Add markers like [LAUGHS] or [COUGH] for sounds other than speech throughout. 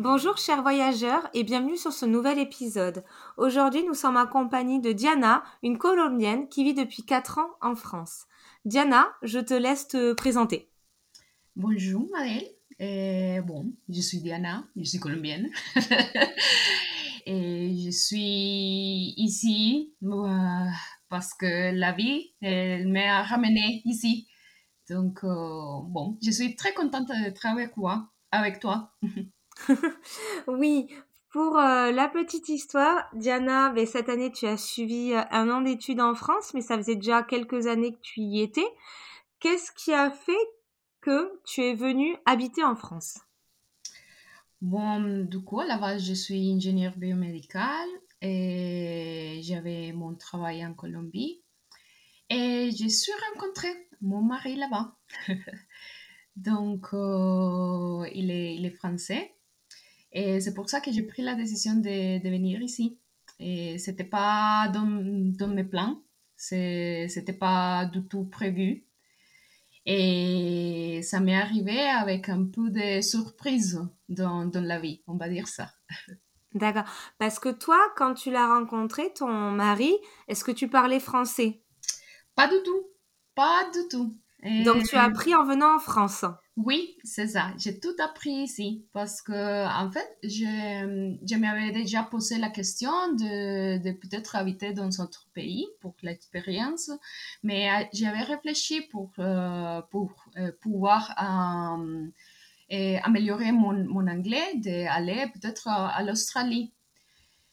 Bonjour chers voyageurs et bienvenue sur ce nouvel épisode. Aujourd'hui nous sommes en compagnie de Diana, une colombienne qui vit depuis 4 ans en France. Diana, je te laisse te présenter. Bonjour Maëlle. Euh, bon, je suis Diana, je suis colombienne. [LAUGHS] et je suis ici euh, parce que la vie m'a ramenée ici. Donc, euh, bon, je suis très contente avec toi. Avec [LAUGHS] toi. Oui, pour euh, la petite histoire, Diana, ben, cette année, tu as suivi euh, un an d'études en France, mais ça faisait déjà quelques années que tu y étais. Qu'est-ce qui a fait que tu es venue habiter en France? Bon, du coup, là-bas, je suis ingénieure biomédicale et j'avais mon travail en Colombie. Et je suis rencontré mon mari là-bas. [LAUGHS] Donc, euh, il est français. Et c'est pour ça que j'ai pris la décision de, de venir ici. Et c'était pas dans, dans mes plans, c'était pas du tout prévu. Et ça m'est arrivé avec un peu de surprise dans, dans la vie, on va dire ça. D'accord. Parce que toi, quand tu l'as rencontré, ton mari, est-ce que tu parlais français? Pas du tout. Pas du tout. Donc tu as appris en venant en France oui, c'est ça. J'ai tout appris ici parce que, en fait, je, je m'avais déjà posé la question de, de peut-être habiter dans un autre pays pour l'expérience, mais euh, j'avais réfléchi pour, euh, pour euh, pouvoir améliorer mon, mon anglais, d'aller peut-être à l'Australie.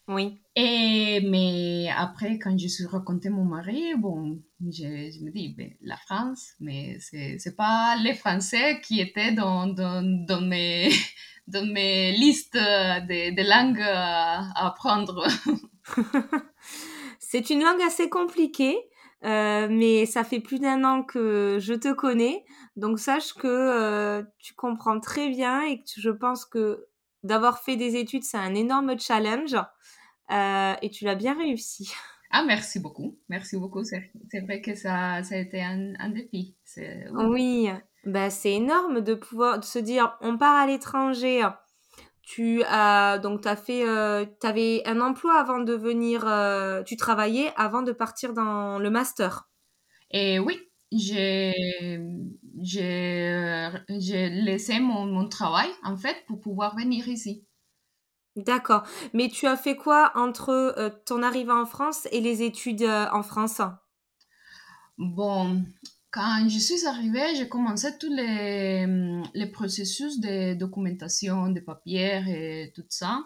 Oui. Et, mais après, quand je suis raconté mon mari, bon, je, je me dis, ben, la France, mais c'est, c'est pas les Français qui étaient dans, dans, dans mes, [LAUGHS] dans mes listes de, de langues à, apprendre. [LAUGHS] c'est une langue assez compliquée, euh, mais ça fait plus d'un an que je te connais, donc sache que euh, tu comprends très bien et que je pense que d'avoir fait des études, c'est un énorme challenge. Euh, et tu l'as bien réussi. Ah, merci beaucoup. Merci beaucoup. C'est vrai que ça, ça a été un, un défi. Oui, bah, c'est énorme de pouvoir de se dire on part à l'étranger. Tu as donc as fait euh, avais un emploi avant de venir euh, tu travaillais avant de partir dans le master. Et oui, j'ai laissé mon, mon travail en fait pour pouvoir venir ici. D'accord. Mais tu as fait quoi entre euh, ton arrivée en France et les études euh, en France? Bon, quand je suis arrivée, j'ai commencé tous les, les processus de documentation, de papiers et tout ça.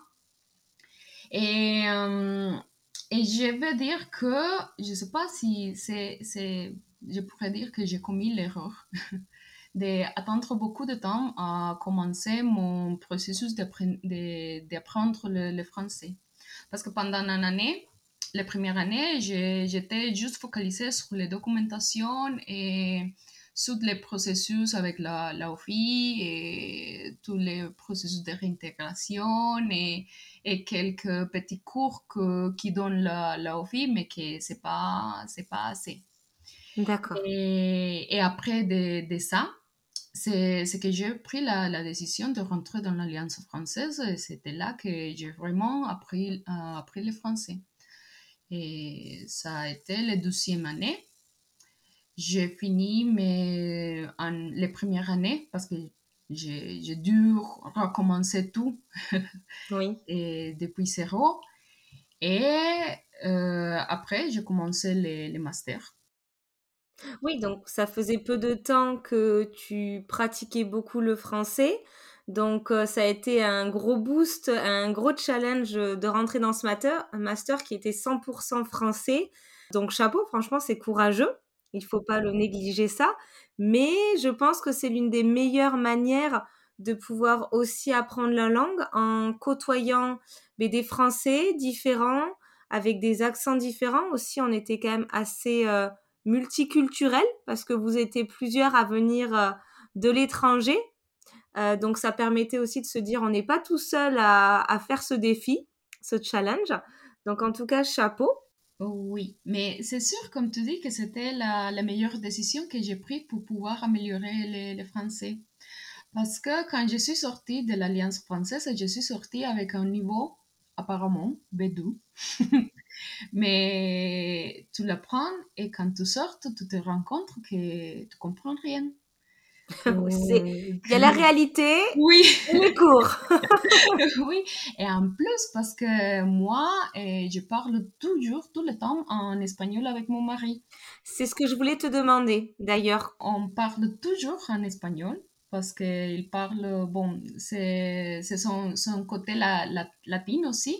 Et, hum, et je veux dire que, je ne sais pas si c'est, je pourrais dire que j'ai commis l'erreur [LAUGHS] d'attendre beaucoup de temps à commencer mon processus d'apprendre le, français. Parce que pendant une année, les premières années, j'étais juste focalisée sur les documentations et sur les processus avec la, la OFI et tous les processus de réintégration et, et quelques petits cours que, qui donnent la, la OFI, mais que ce n'est pas, pas assez. D'accord. Et, et, après de, de ça, c'est que j'ai pris la, la, décision de rentrer dans l'Alliance française et c'était là que j'ai vraiment appris, euh, appris le français. Et ça a été la deuxième année. J'ai fini mes, en, les premières années parce que j'ai dû recommencer tout [LAUGHS] oui. et depuis zéro. Et euh, après, j'ai commencé les, les masters. Oui, donc ça faisait peu de temps que tu pratiquais beaucoup le français. Donc euh, ça a été un gros boost, un gros challenge de rentrer dans ce master, un master qui était 100% français. Donc chapeau, franchement, c'est courageux. Il faut pas le négliger ça. mais je pense que c'est l'une des meilleures manières de pouvoir aussi apprendre la langue en côtoyant mais des Français différents, avec des accents différents. Aussi, on était quand même assez euh, multiculturel parce que vous étiez plusieurs à venir euh, de l'étranger. Euh, donc, ça permettait aussi de se dire, on n'est pas tout seul à, faire ce défi, ce challenge. Donc, en tout cas, chapeau. Oui, mais c'est sûr, comme tu dis, que c'était la, meilleure décision que j'ai prise pour pouvoir améliorer les, les, français. Parce que quand je suis sortie de l'Alliance française, je suis sortie avec un niveau apparemment B2. [LAUGHS] mais tu l'apprends et quand tu sors, tu te rends compte que tu comprends rien. [LAUGHS] Il y a la réalité oui. et les cours. [LAUGHS] oui, et en plus, parce que moi, je parle toujours, tout le temps en espagnol avec mon mari. C'est ce que je voulais te demander, d'ailleurs. On parle toujours en espagnol parce qu'il parle, bon, c'est son, son, côté la, la, latin aussi.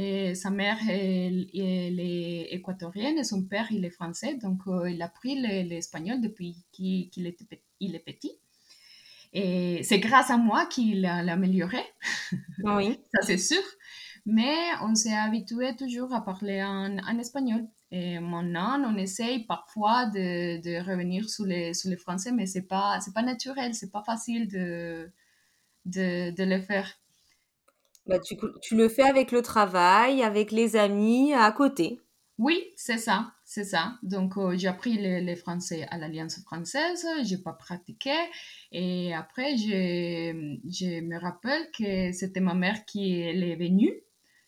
Et sa mère, elle, elle, est équatorienne et son père, il est français. Donc, euh, il a appris l'espagnol depuis qu'il était il est petit. Et c'est grâce à moi qu'il l'a amélioré. Oui. [LAUGHS] Ça, c'est sûr. Mais on s'est habitué toujours à parler en, en, espagnol. Et maintenant, on essaye parfois de, de revenir sur les, sur les français, mais c'est pas, c'est pas naturel, c'est pas facile de, de, de le faire. Bah, tu, le fais avec le travail, avec les amis à côté. Oui, c'est ça, c'est ça. Donc, euh, j'ai appris le, français à l'Alliance française, j'ai pas pratiqué. Et après, je, me rappelle que c'était ma mère qui est venue.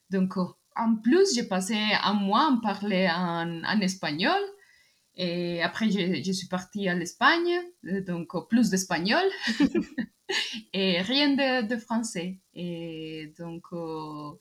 Donc, euh, en plus, j'ai passé un mois à parler en, en espagnol. Et après, je, je suis partie à l'Espagne, euh, donc plus d'espagnol. [LAUGHS] [LAUGHS] et rien de, français. Et donc, euh,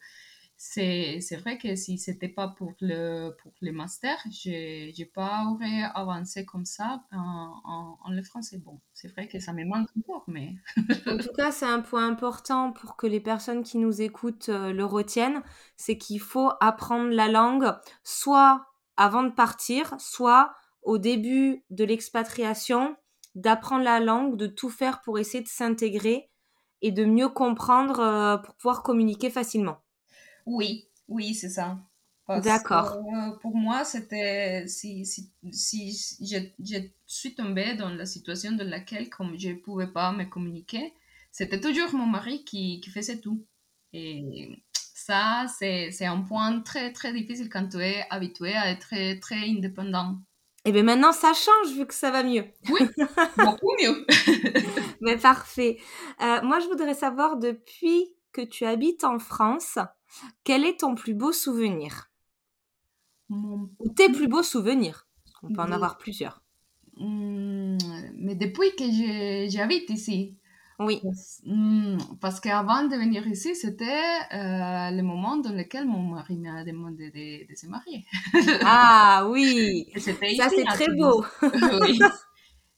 c'est vrai que si c'était pas pour le, pour le master, je n'ai pas aurais avancé comme ça en, en, en le français. Bon, c'est vrai que ça me manque encore, mais... [LAUGHS] en tout cas, c'est un point important pour que les personnes qui nous écoutent euh, le retiennent, c'est qu'il faut apprendre la langue soit avant de partir, soit au début de l'expatriation, d'apprendre la langue, de tout faire pour essayer de s'intégrer et de mieux comprendre euh, pour pouvoir communiquer facilement. Oui, oui, c'est ça. D'accord. Euh, pour moi, c'était si, si, si je, je, suis tombée dans la situation dans laquelle, comme je ne pouvais pas me communiquer, c'était toujours mon mari qui, qui faisait tout. Et ça, c'est un point très, très difficile quand tu es habitué à être très, très indépendant. Et bien maintenant, ça change vu que ça va mieux. Oui, beaucoup mieux. Mais [LAUGHS] parfait. Euh, moi, je voudrais savoir, depuis que tu habites en France, quel est ton plus beau souvenir? Mon... Ou tes plus beaux souvenirs On peut en avoir plusieurs. Mmh, mais depuis que j'habite ici, oui. Mmh, parce qu'avant de venir ici, c'était euh, le moment dans lequel mon mari m'a demandé de, de, se marier. Ah oui, [LAUGHS] ça c'est très beau. [LAUGHS] oui. [LAUGHS]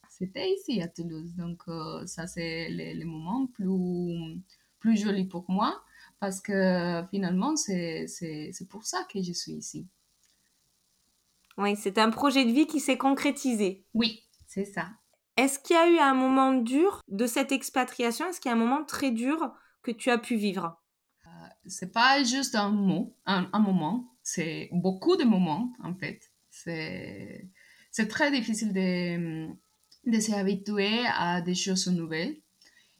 C'était ici à Toulouse, donc euh, ça c'est le, le, moment plus, plus joli pour moi parce que finalement c'est pour ça que je suis ici. Oui, c'est un projet de vie qui s'est concrétisé. Oui, c'est ça. Est-ce qu'il y a eu un moment dur de cette expatriation? Est-ce qu'il y a un moment très dur que tu as pu vivre? Euh, C'est pas juste un mot, un, moment, c'est beaucoup de moments en fait. C'est très difficile de, de s'habituer à des choses nouvelles.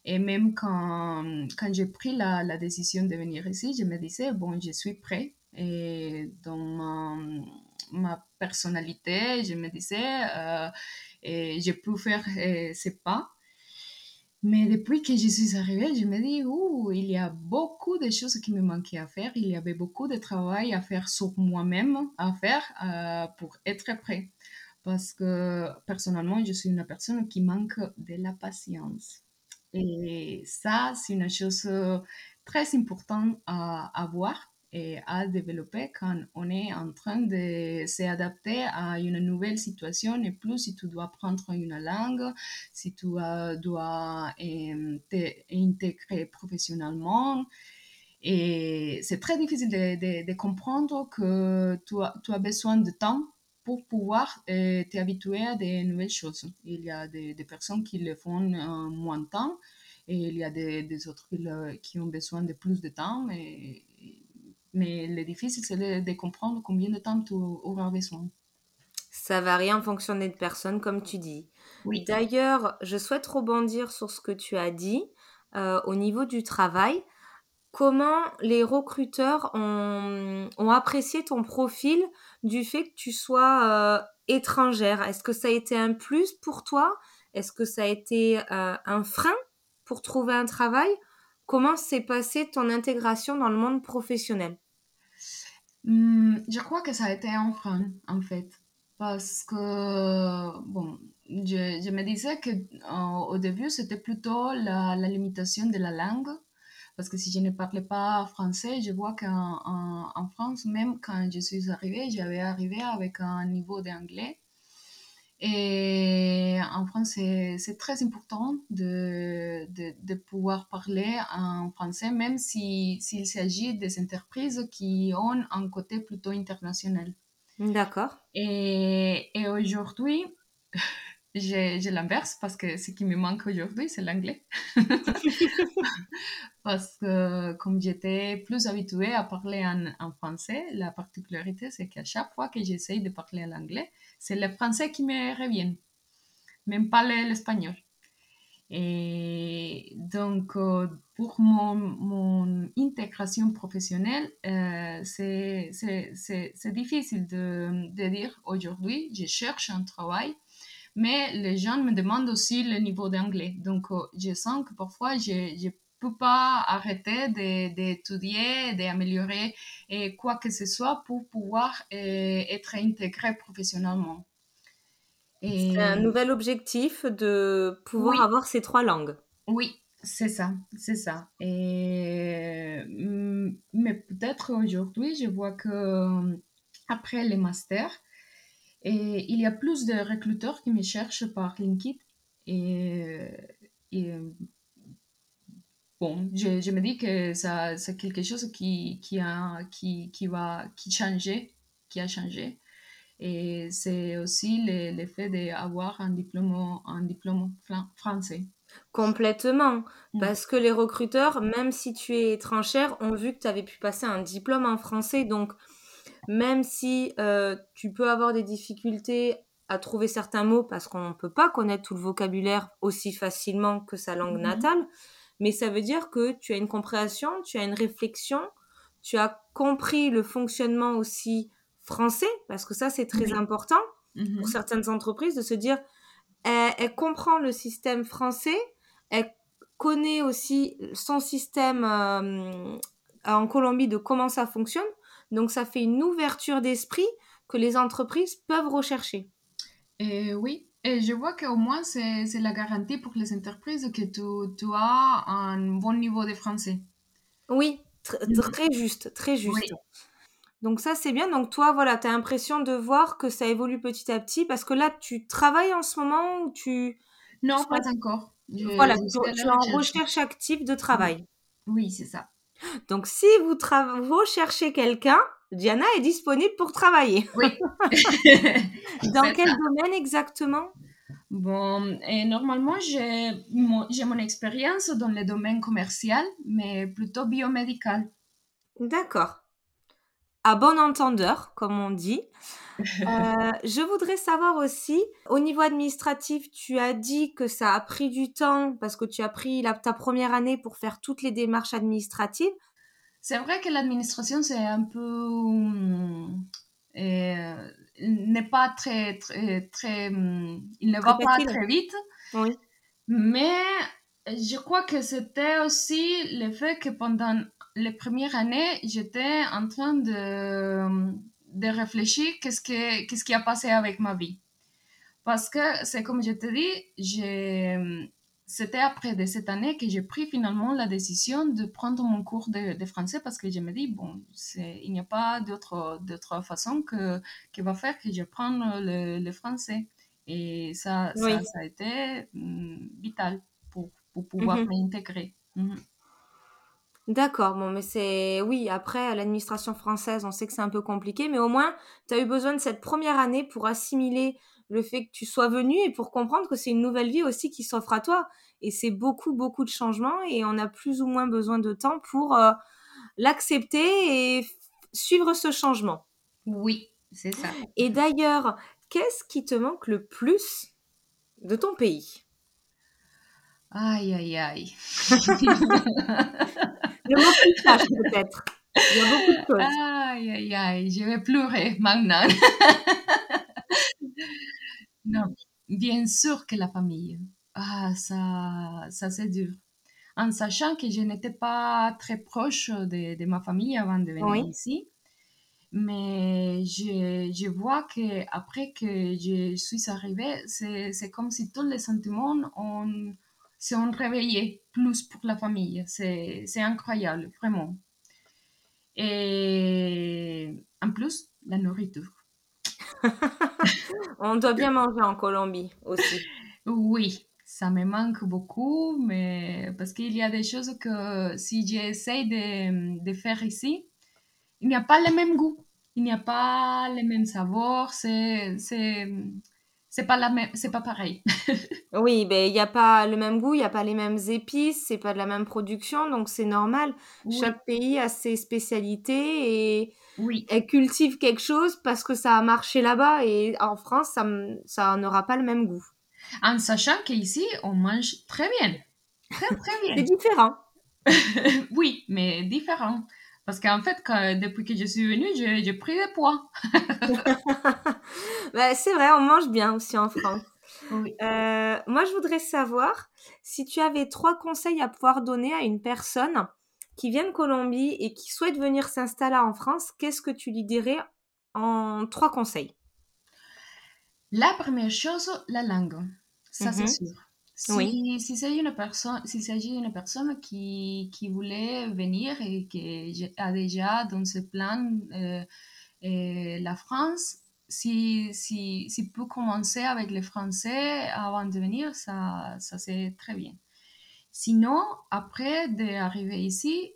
Et même quand, quand j'ai pris la, décision de venir ici, je me disais, bon, je suis prêt. Et dans ma personnalité, je me disais, euh, et je peux faire euh, ces pas. Mais depuis que je suis arrivée, je me dis, ouh, il y a beaucoup de choses qui me manquaient à faire. Il y avait beaucoup de travail à faire sur moi-même, à faire euh, pour être prêt. Parce que personnellement, je suis une personne qui manque de la patience. Et ça, c'est une chose euh, très importante à avoir à développer quand on est en train de s'adapter à une nouvelle situation et plus si tu dois apprendre une langue, si tu dois euh, t'intégrer professionnellement. Et c'est très difficile de, comprendre que tu as, tu as, besoin de temps pour pouvoir euh, t'habituer à des nouvelles choses. Il y a des, personnes qui le font en moins de temps et il y a des, autres qui, ont besoin de plus de temps. Mais le difficile, c'est de, de comprendre combien de temps tu auras besoin. Ça varie en fonction des personnes, comme tu dis. Oui. D'ailleurs, je souhaite rebondir sur ce que tu as dit euh, au niveau du travail. Comment les recruteurs ont, ont apprécié ton profil du fait que tu sois euh, étrangère? Est-ce que ça a été un plus pour toi? Est-ce que ça a été euh, un frein pour trouver un travail? Comment s'est passée ton intégration dans le monde professionnel? Hmm, je crois que ça a été un frein, en fait. Parce que, bon, je, me disais que euh, au début, c'était plutôt la, limitation de la langue. Parce que si je ne parlais pas français, je vois qu'en en, en France, même quand je suis arrivée, j'avais arrivé avec un niveau d'anglais. Et en France, c'est très important de, de, de pouvoir parler en français, même si, s'il s'agit des entreprises qui ont un côté plutôt international. D'accord. Et, et aujourd'hui, j'ai l'inverse parce que ce qui me manque aujourd'hui, c'est l'anglais. [LAUGHS] Parce que comme j'étais plus habituée à parler en, en français, la particularité, c'est qu'à chaque fois que j'essaye de parler en anglais, c'est le français qui me revient, même pas le- l'espagnol. Et donc, euh, pour mon, mon intégration professionnelle, euh, c'est difficile de, de dire aujourd'hui, je cherche un travail, mais les gens me demandent aussi le niveau d'anglais. Donc, euh, je sens que parfois, je ne peux pas arrêter d'étudier, d'améliorer et quoi que ce soit pour pouvoir euh, être intégré professionnellement. C'est un nouvel objectif de pouvoir oui, avoir ces trois langues. oui, c'est ça, c'est ça. Et, mm, mais peut-être aujourd'hui, je vois que euh, après les masters, et il y a plus de recruteurs qui me cherchent par LinkedIn. Et, et, bon, je, je me dis que ça, c'est quelque chose qui, qui, a, qui, qui va qui changer, qui a changé. Et c'est aussi le, le fait d'avoir un diplôme, un diplôme français. Complètement. Mm. Parce que les recruteurs, même si tu es étrangère, ont vu que tu avais pu passer un diplôme en français. Donc, même si euh, tu peux avoir des difficultés à trouver certains mots parce qu'on ne peut pas connaître tout le vocabulaire aussi facilement que sa langue Mhm. natale, mais ça veut dire que tu as une compréhension, tu as une réflexion, tu as compris le fonctionnement aussi français, parce que ça, c'est très important pour Mhm. certaines entreprises de se dire, elle, elle comprend le système français, elle connaît aussi son système euh, en Colombie de comment ça fonctionne. Donc ça fait une ouverture d'esprit que les entreprises peuvent rechercher. Et oui, et je vois qu'au moins c'est la garantie pour les entreprises que tu, tu as un bon niveau de français. Oui, tr- très juste, très juste. Oui. Donc ça, c'est bien. Donc toi, voilà, tu as l'impression de voir que ça évolue petit à petit parce que là, tu travailles en ce moment ou tu... Non, tu pas as- encore. Je, Voilà, je tu, es en recherche. active de Oui, travail. oui, c'est ça. Donc si vous, recherchez quelqu'un, Diana est disponible pour travailler. Oui, [LAUGHS] Dans quel ça. domaine exactement? Bon, et normalement, j'ai mon, j'ai mon expérience dans le domaine commercial, mais plutôt biomédical. D'accord. À bon entendeur, comme on dit. [LAUGHS] Euh, je voudrais savoir aussi, au niveau administratif, tu as dit que ça a pris du temps parce que tu as pris la- ta première année pour faire toutes les démarches administratives. C'est vrai que l'administration, c'est un peu... hum, euh, n'est pas très, très, très... hum, Il ne va pas très vite, Oui. mais je crois que c'était aussi le fait que pendant les premières années, j'étais en train de, de réfléchir qu'est-ce que, qu'est-ce qui a passé avec ma vie. Parce que c'est comme je te dis, j'ai- c'était après de cette année que j'ai pris finalement la décision de prendre mon cours de, de français parce que je me dis, bon, c'est- il n'y a pas d'autre, d'autre façon que, qui va faire que je prenne le, le français. Et ça, Oui. ça, ça a été hum, vital pour, pour pouvoir Mhm. m'intégrer. Mhm. D'accord, bon, mais c'est... Oui, après, l'administration française, on sait que c'est un peu compliqué, mais au moins, tu as eu besoin de cette première année pour assimiler le fait que tu sois venu et pour comprendre que c'est une nouvelle vie aussi qui s'offre à toi. Et c'est beaucoup, beaucoup de changements et on a plus ou moins besoin de temps pour euh, l'accepter et suivre ce changement. Oui, c'est ça. Et d'ailleurs, qu'est-ce qui te manque le plus de ton pays? Aïe, aïe, aïe. Le mot qui fâche, peut-être. Il y a beaucoup de choses. Aïe, aïe, aïe, je vais pleurer maintenant. [LAUGHS] non, bien sûr que la famille. Ah, ça, ça c'est dur. En sachant que je n'étais pas très proche de, de, ma famille avant de venir Oui. ici. Mais je, je vois que après que je suis arrivée, c'est comme si tous les sentiments ont, se sont réveillés plus pour la famille. C'est incroyable, vraiment. Et en plus, la nourriture. [LAUGHS] On doit bien manger en Colombie aussi. Oui, ça me manque beaucoup, mais parce qu'il y a des choses que si j'essaie de, de faire ici, il n'y a pas le même goût, il n'y a pas le même savoir, c'est c'est c'est pas la même, c'est pas pareil. [LAUGHS] Oui, ben il n'y a pas le même goût, il n'y a pas les mêmes épices, c'est pas de la même production, donc c'est normal. Oui, Chaque pays a ses spécialités et oui, elle cultive quelque chose parce que ça a marché là-bas et en France, ça, ça n'aura pas le même goût. en sachant qu'ici on mange très bien, très très [LAUGHS] C'est bien. différent. [LAUGHS] Oui, mais différent. Parce qu'en fait, quand- depuis que je suis venue, j'ai pris des poids. [LAUGHS] Ben, c'est vrai, on mange bien aussi en France. Oui. Euh, moi, je voudrais savoir si tu avais trois conseils à pouvoir donner à une personne qui vient de Colombie et qui souhaite venir s'installer en France, qu'est-ce que tu lui dirais en trois conseils? La première chose, la langue. Ça, c'est Mhm. Si, c'est une personne, s'il s'agit d'une personne qui, qui voulait venir et qui a déjà dans ses plans euh, euh, la France, si, si, si peut commencer avec le français avant de venir, ça, ça c'est très bien. Sinon, après d'arriver ici,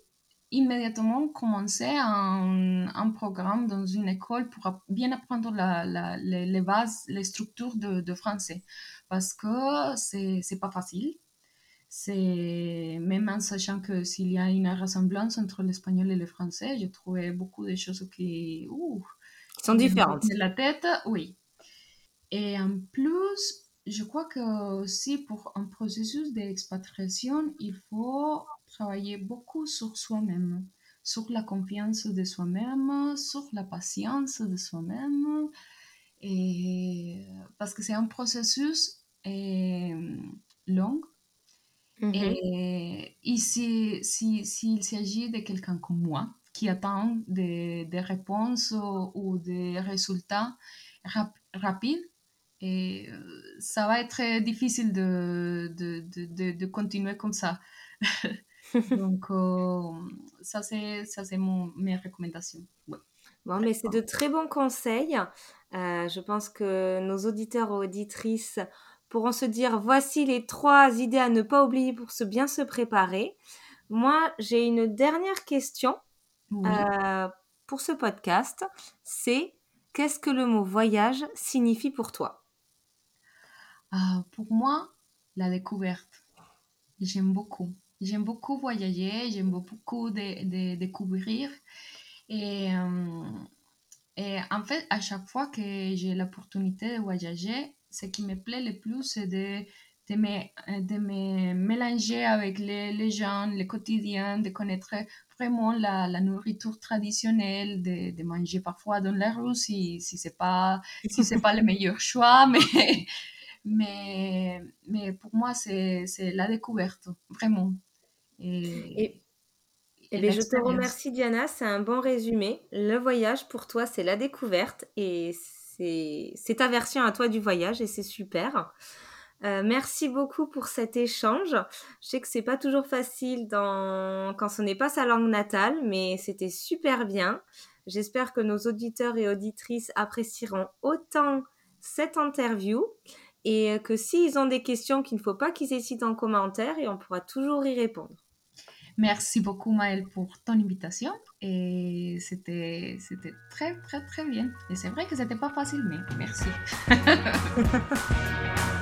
immédiatement commencer un, un programme dans une école pour bien apprendre la, la- les, les bases, les structures de, de français. Parce que c'est, c'est pas facile. C'est, même en sachant que s'il y a une ressemblance entre l'espagnol et le français, j'ai trouvé beaucoup de choses qui, ouh, sont différentes. la tête, oui. Et en plus, je crois que aussi pour un processus d'expatriation, il faut travailler beaucoup sur soi-même, sur la confiance de soi-même, sur la patience de soi-même. Et parce que c'est un processus euh, long. Mhm. Et ici, si, s'il s'agit de quelqu'un comme moi, qui attend des, des réponses ou, des résultats rap- rapides, et euh, ça va être difficile de, de, de, de continuer comme ça. [LAUGHS] Donc, [LAUGHS] euh, ça, c'est, ça, c'est mon, mes recommandations. Ouais. Bon, mais c'est de très bons conseils. Euh, je pense que nos auditeurs et auditrices pourront se dire, voici les trois idées à ne pas oublier pour se bien se préparer. Moi, j'ai une dernière question Oui. euh, pour ce podcast. C'est qu'est-ce que le mot voyage signifie pour toi? Pour moi, la découverte. J'aime beaucoup. J'aime beaucoup voyager, j'aime beaucoup de, de découvrir. Et, euh, et en fait, à chaque fois que j'ai l'opportunité de voyager, ce qui me plaît le plus, c'est de, de, me, de me mélanger avec les, les gens, le quotidien, de connaître vraiment la, la nourriture traditionnelle, de, de manger parfois dans la rue si, si ce n'est pas, si c'est pas le [LAUGHS] meilleur choix, mais, mais, mais pour moi, c'est la découverte, vraiment. Et, Et, et bien, je te remercie, Diana. C'est un bon résumé. Le voyage, pour toi, c'est la découverte et c'est c'est ta version à toi du voyage et c'est super. Euh, merci beaucoup pour cet échange. Je sais que c'est pas toujours facile dans... quand ce n'est pas sa langue natale, mais c'était super bien. J'espère que nos auditeurs et auditrices apprécieront autant cette interview et que s'ils ont des questions qu'il ne faut pas qu'ils hésitent en commentaire et on pourra toujours y répondre. Merci beaucoup, Maëlle, pour ton invitation. Et c'était, c'était très, très, très bien. Et c'est vrai que c'était pas facile, mais merci. [LAUGHS]